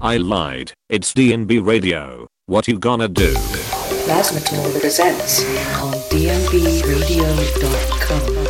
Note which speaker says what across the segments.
Speaker 1: I lied. It's DNB Radio. What you gonna do?
Speaker 2: Plasmator presents on dnbradio.com.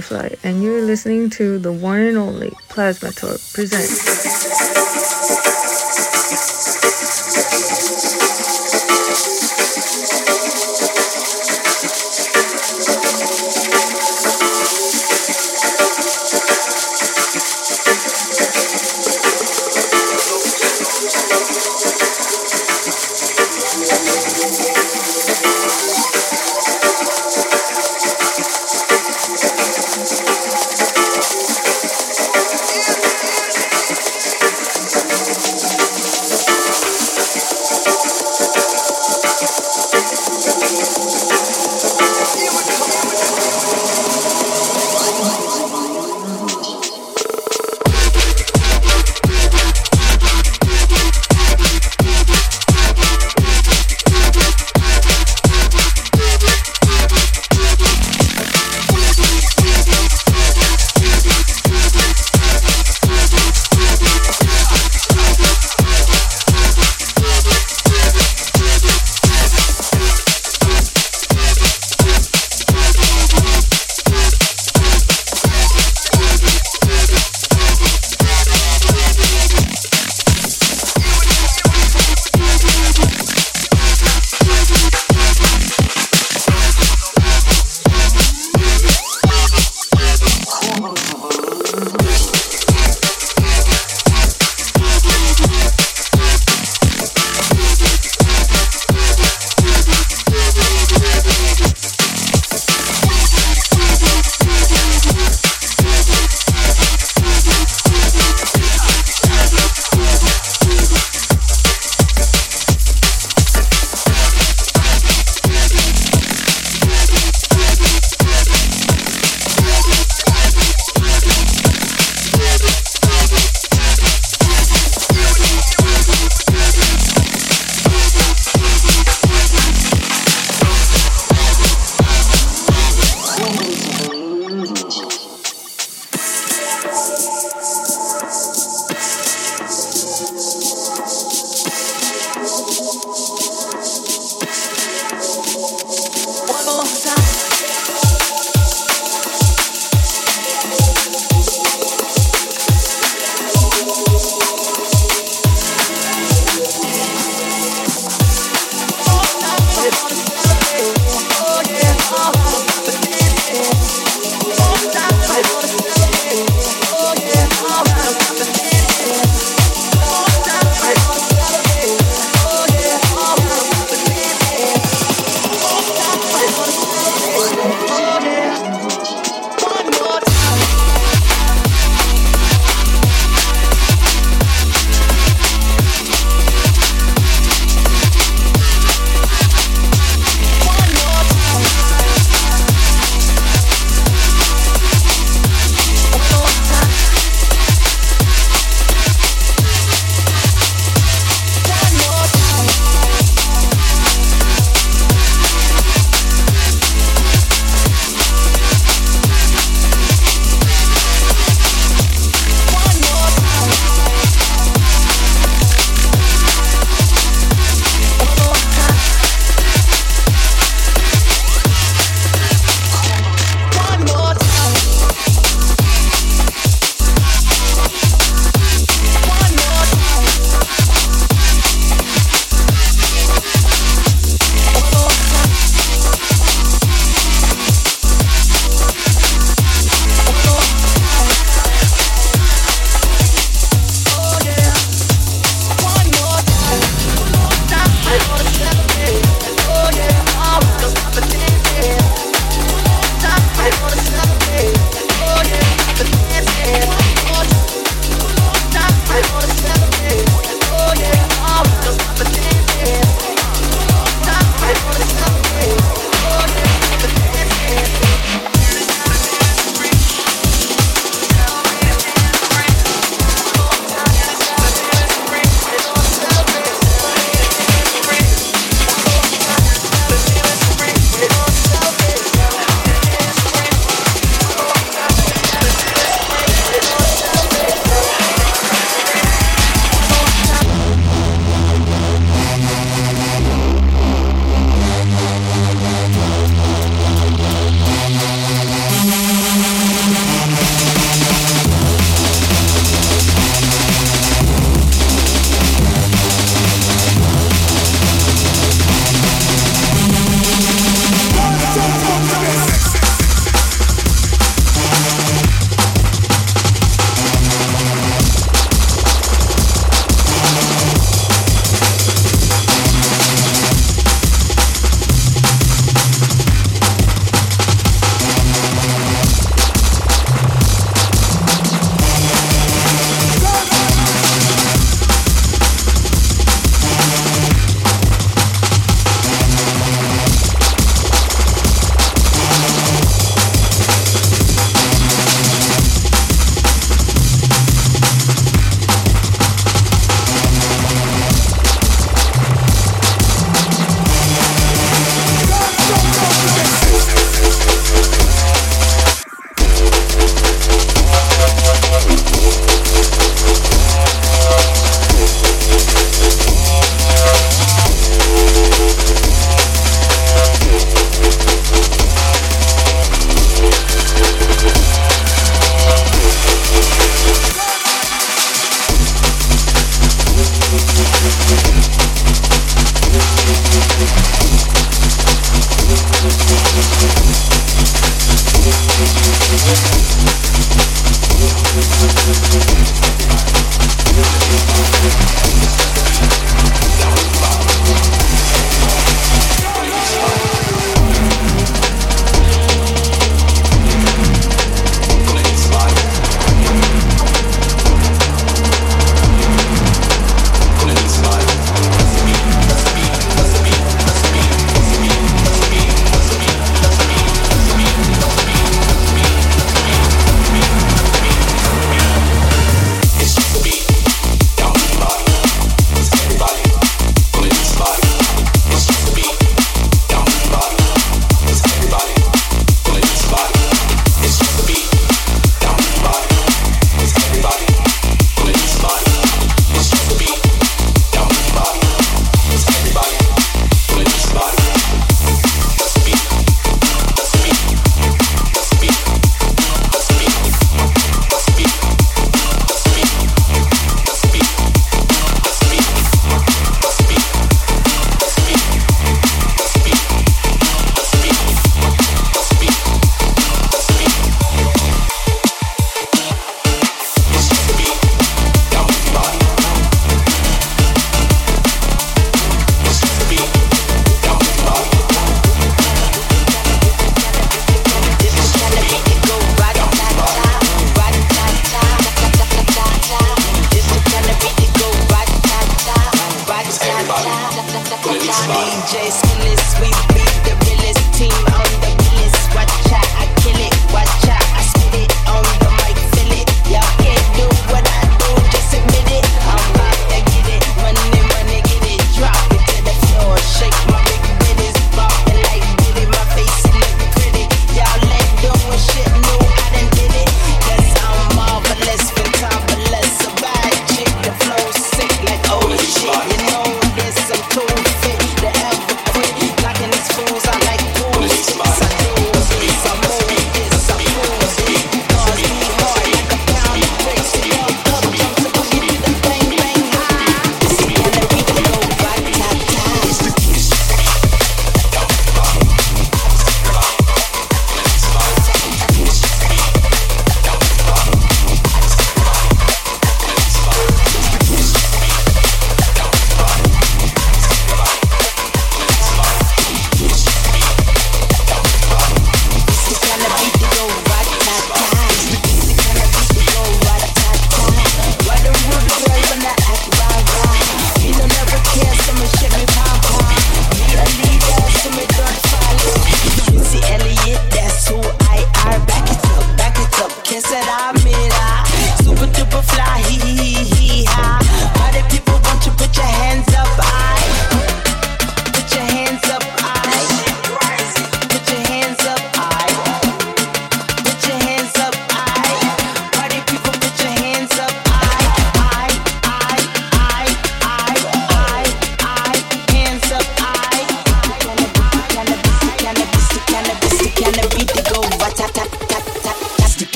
Speaker 3: FiyaFly, and you're listening to the one and only Plasmator presents.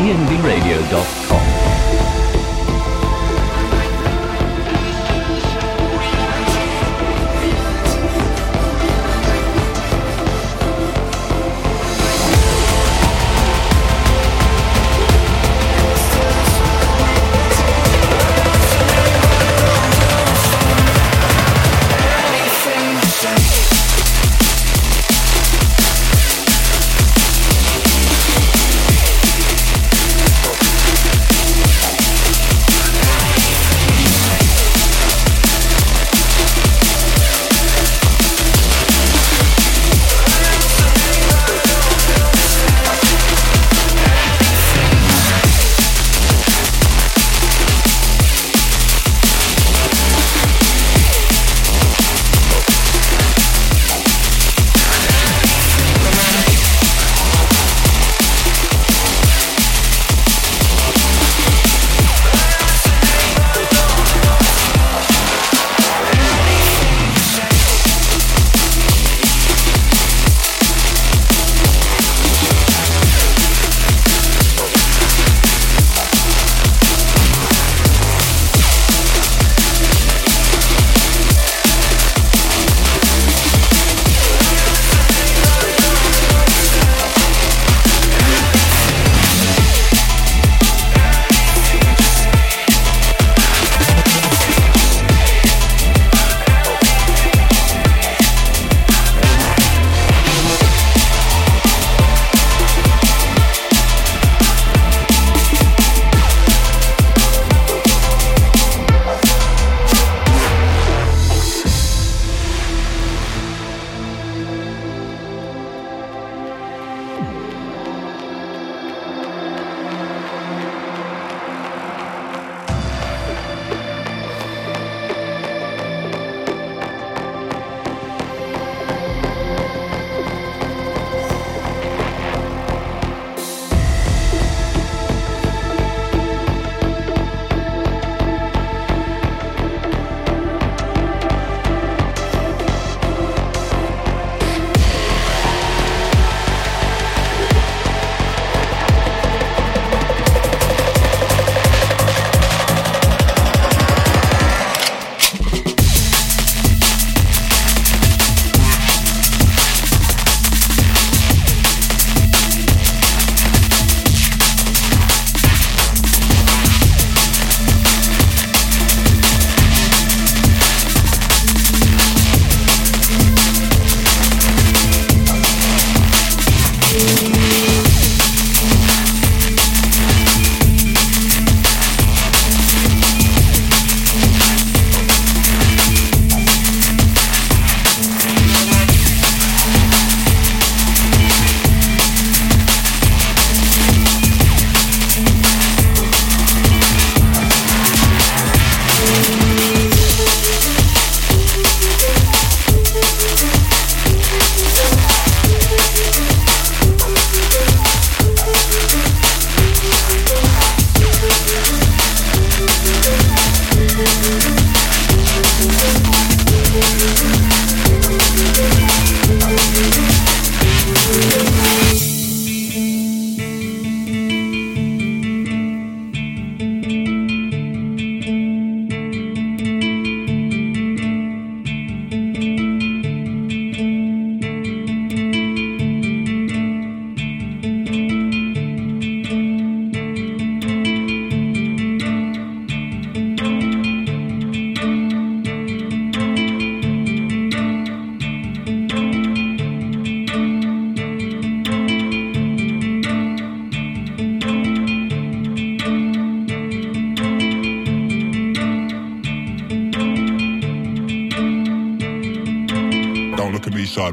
Speaker 4: dnbradio.com.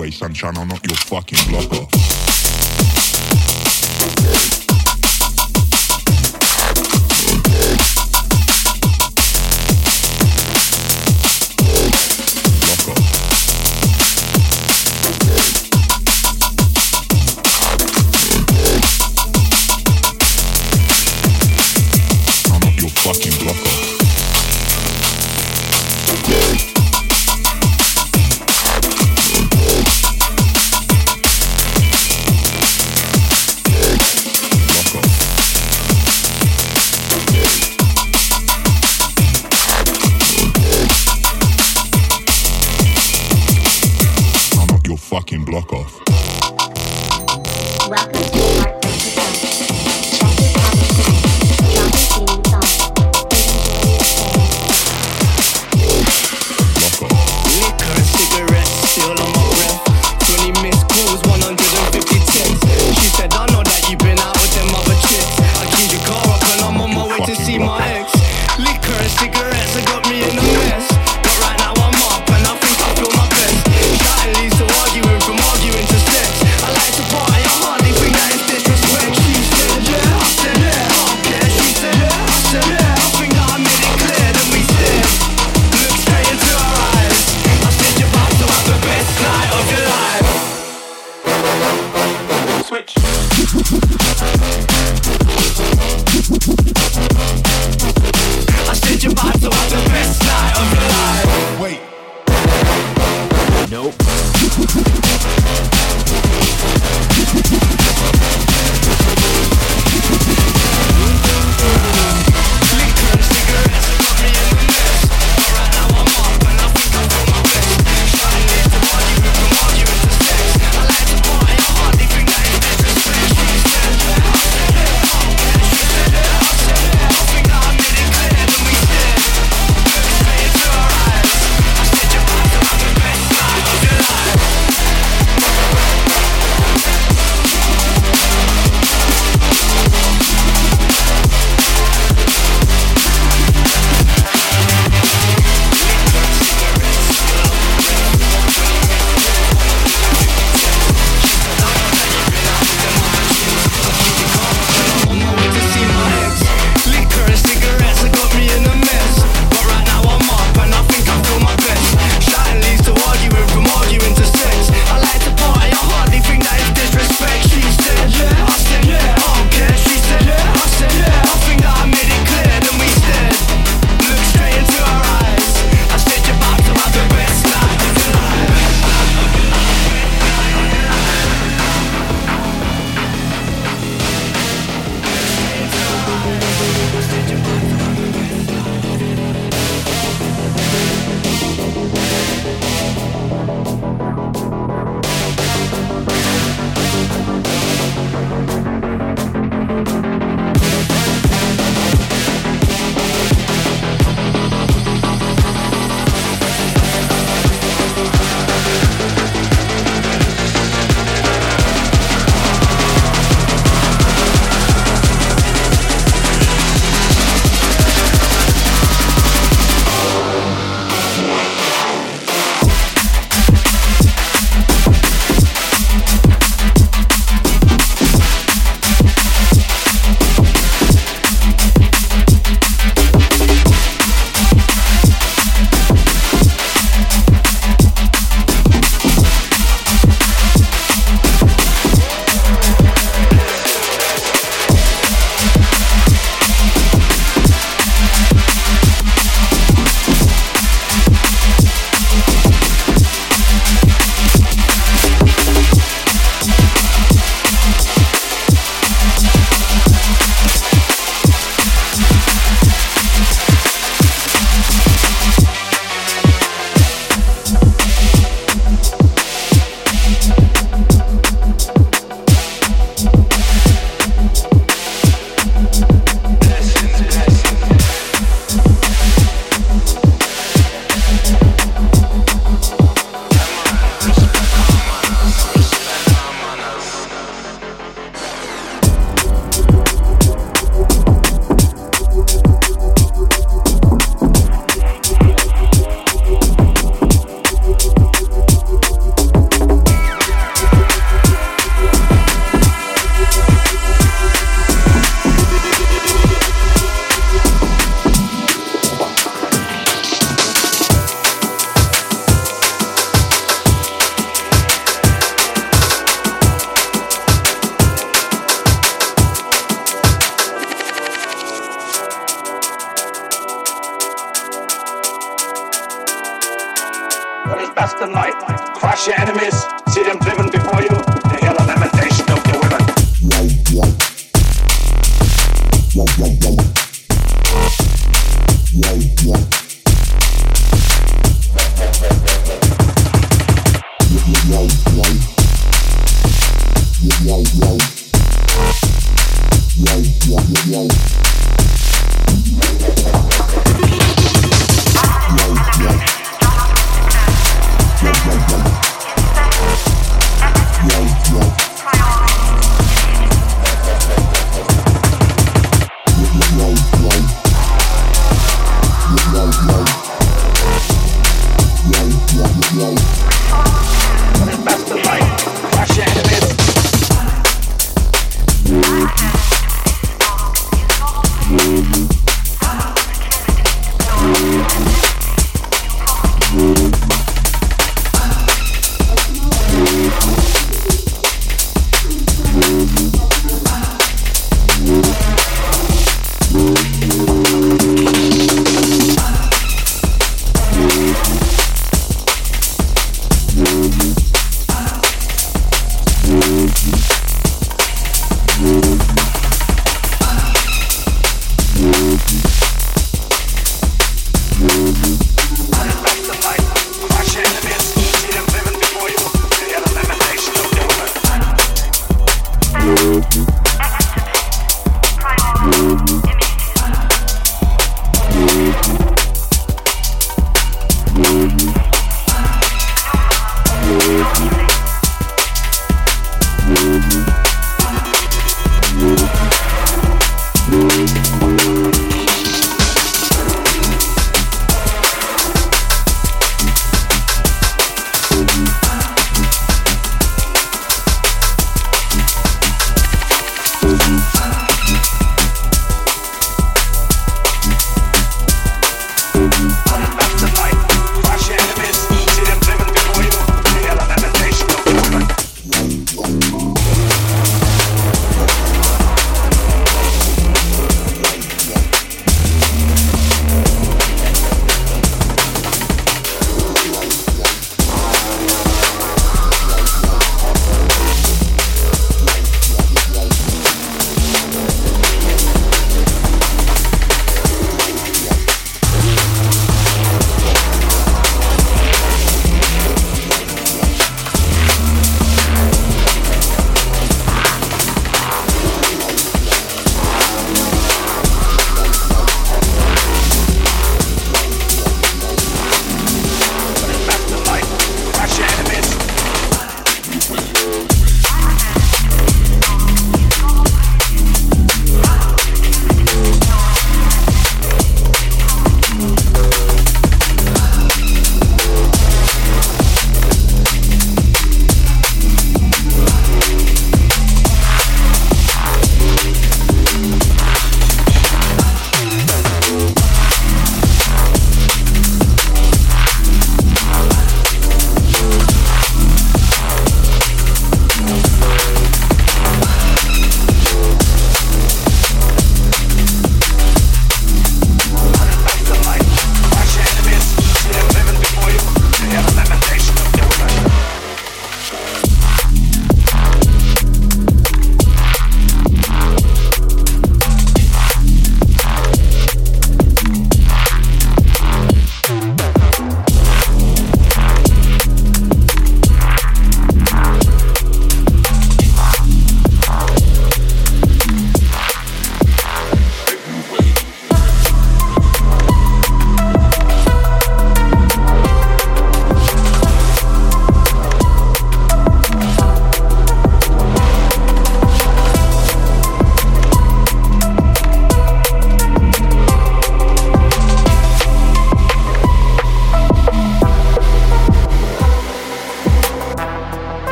Speaker 5: sideways, sunshine. I'll knock your fucking block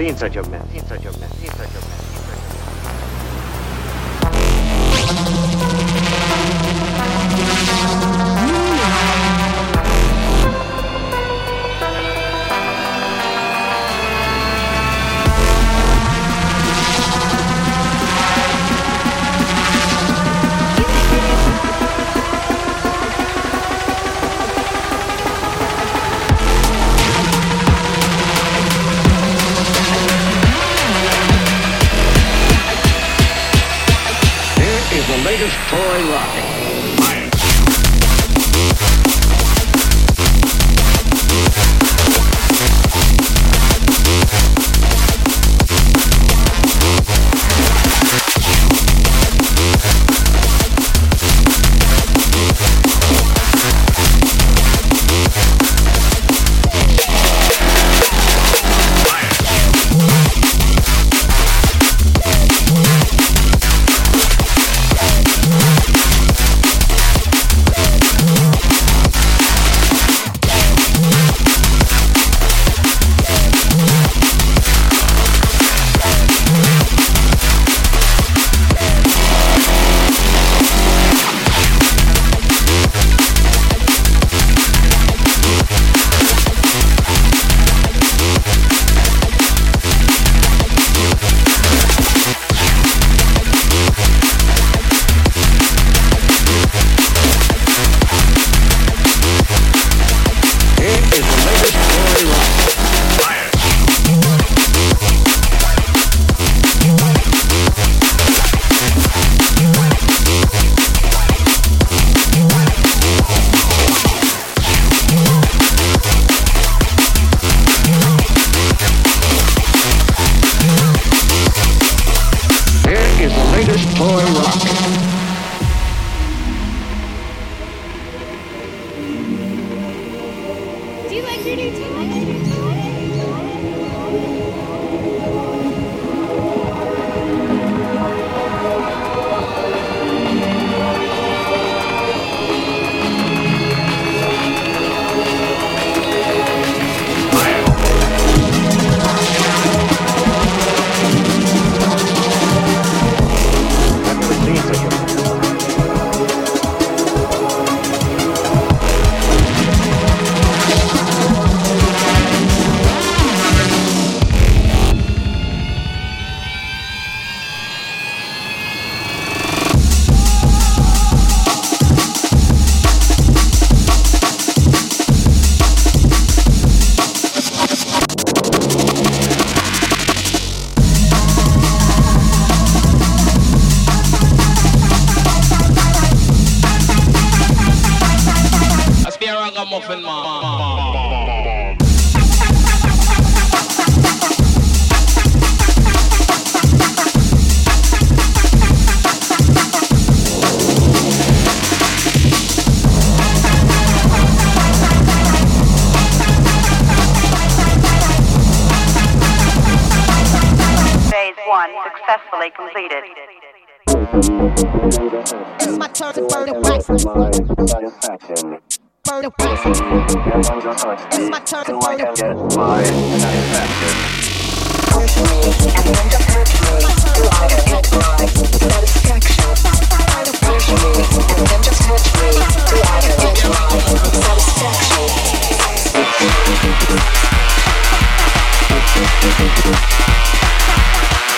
Speaker 4: Seems like a man. Seems like a
Speaker 6: man.
Speaker 7: One successfully completed.
Speaker 8: It's my turn to burn the wax. Burn the wax. It's my turn to burn the
Speaker 2: Push me. And then just touch me. Till I get my satisfaction.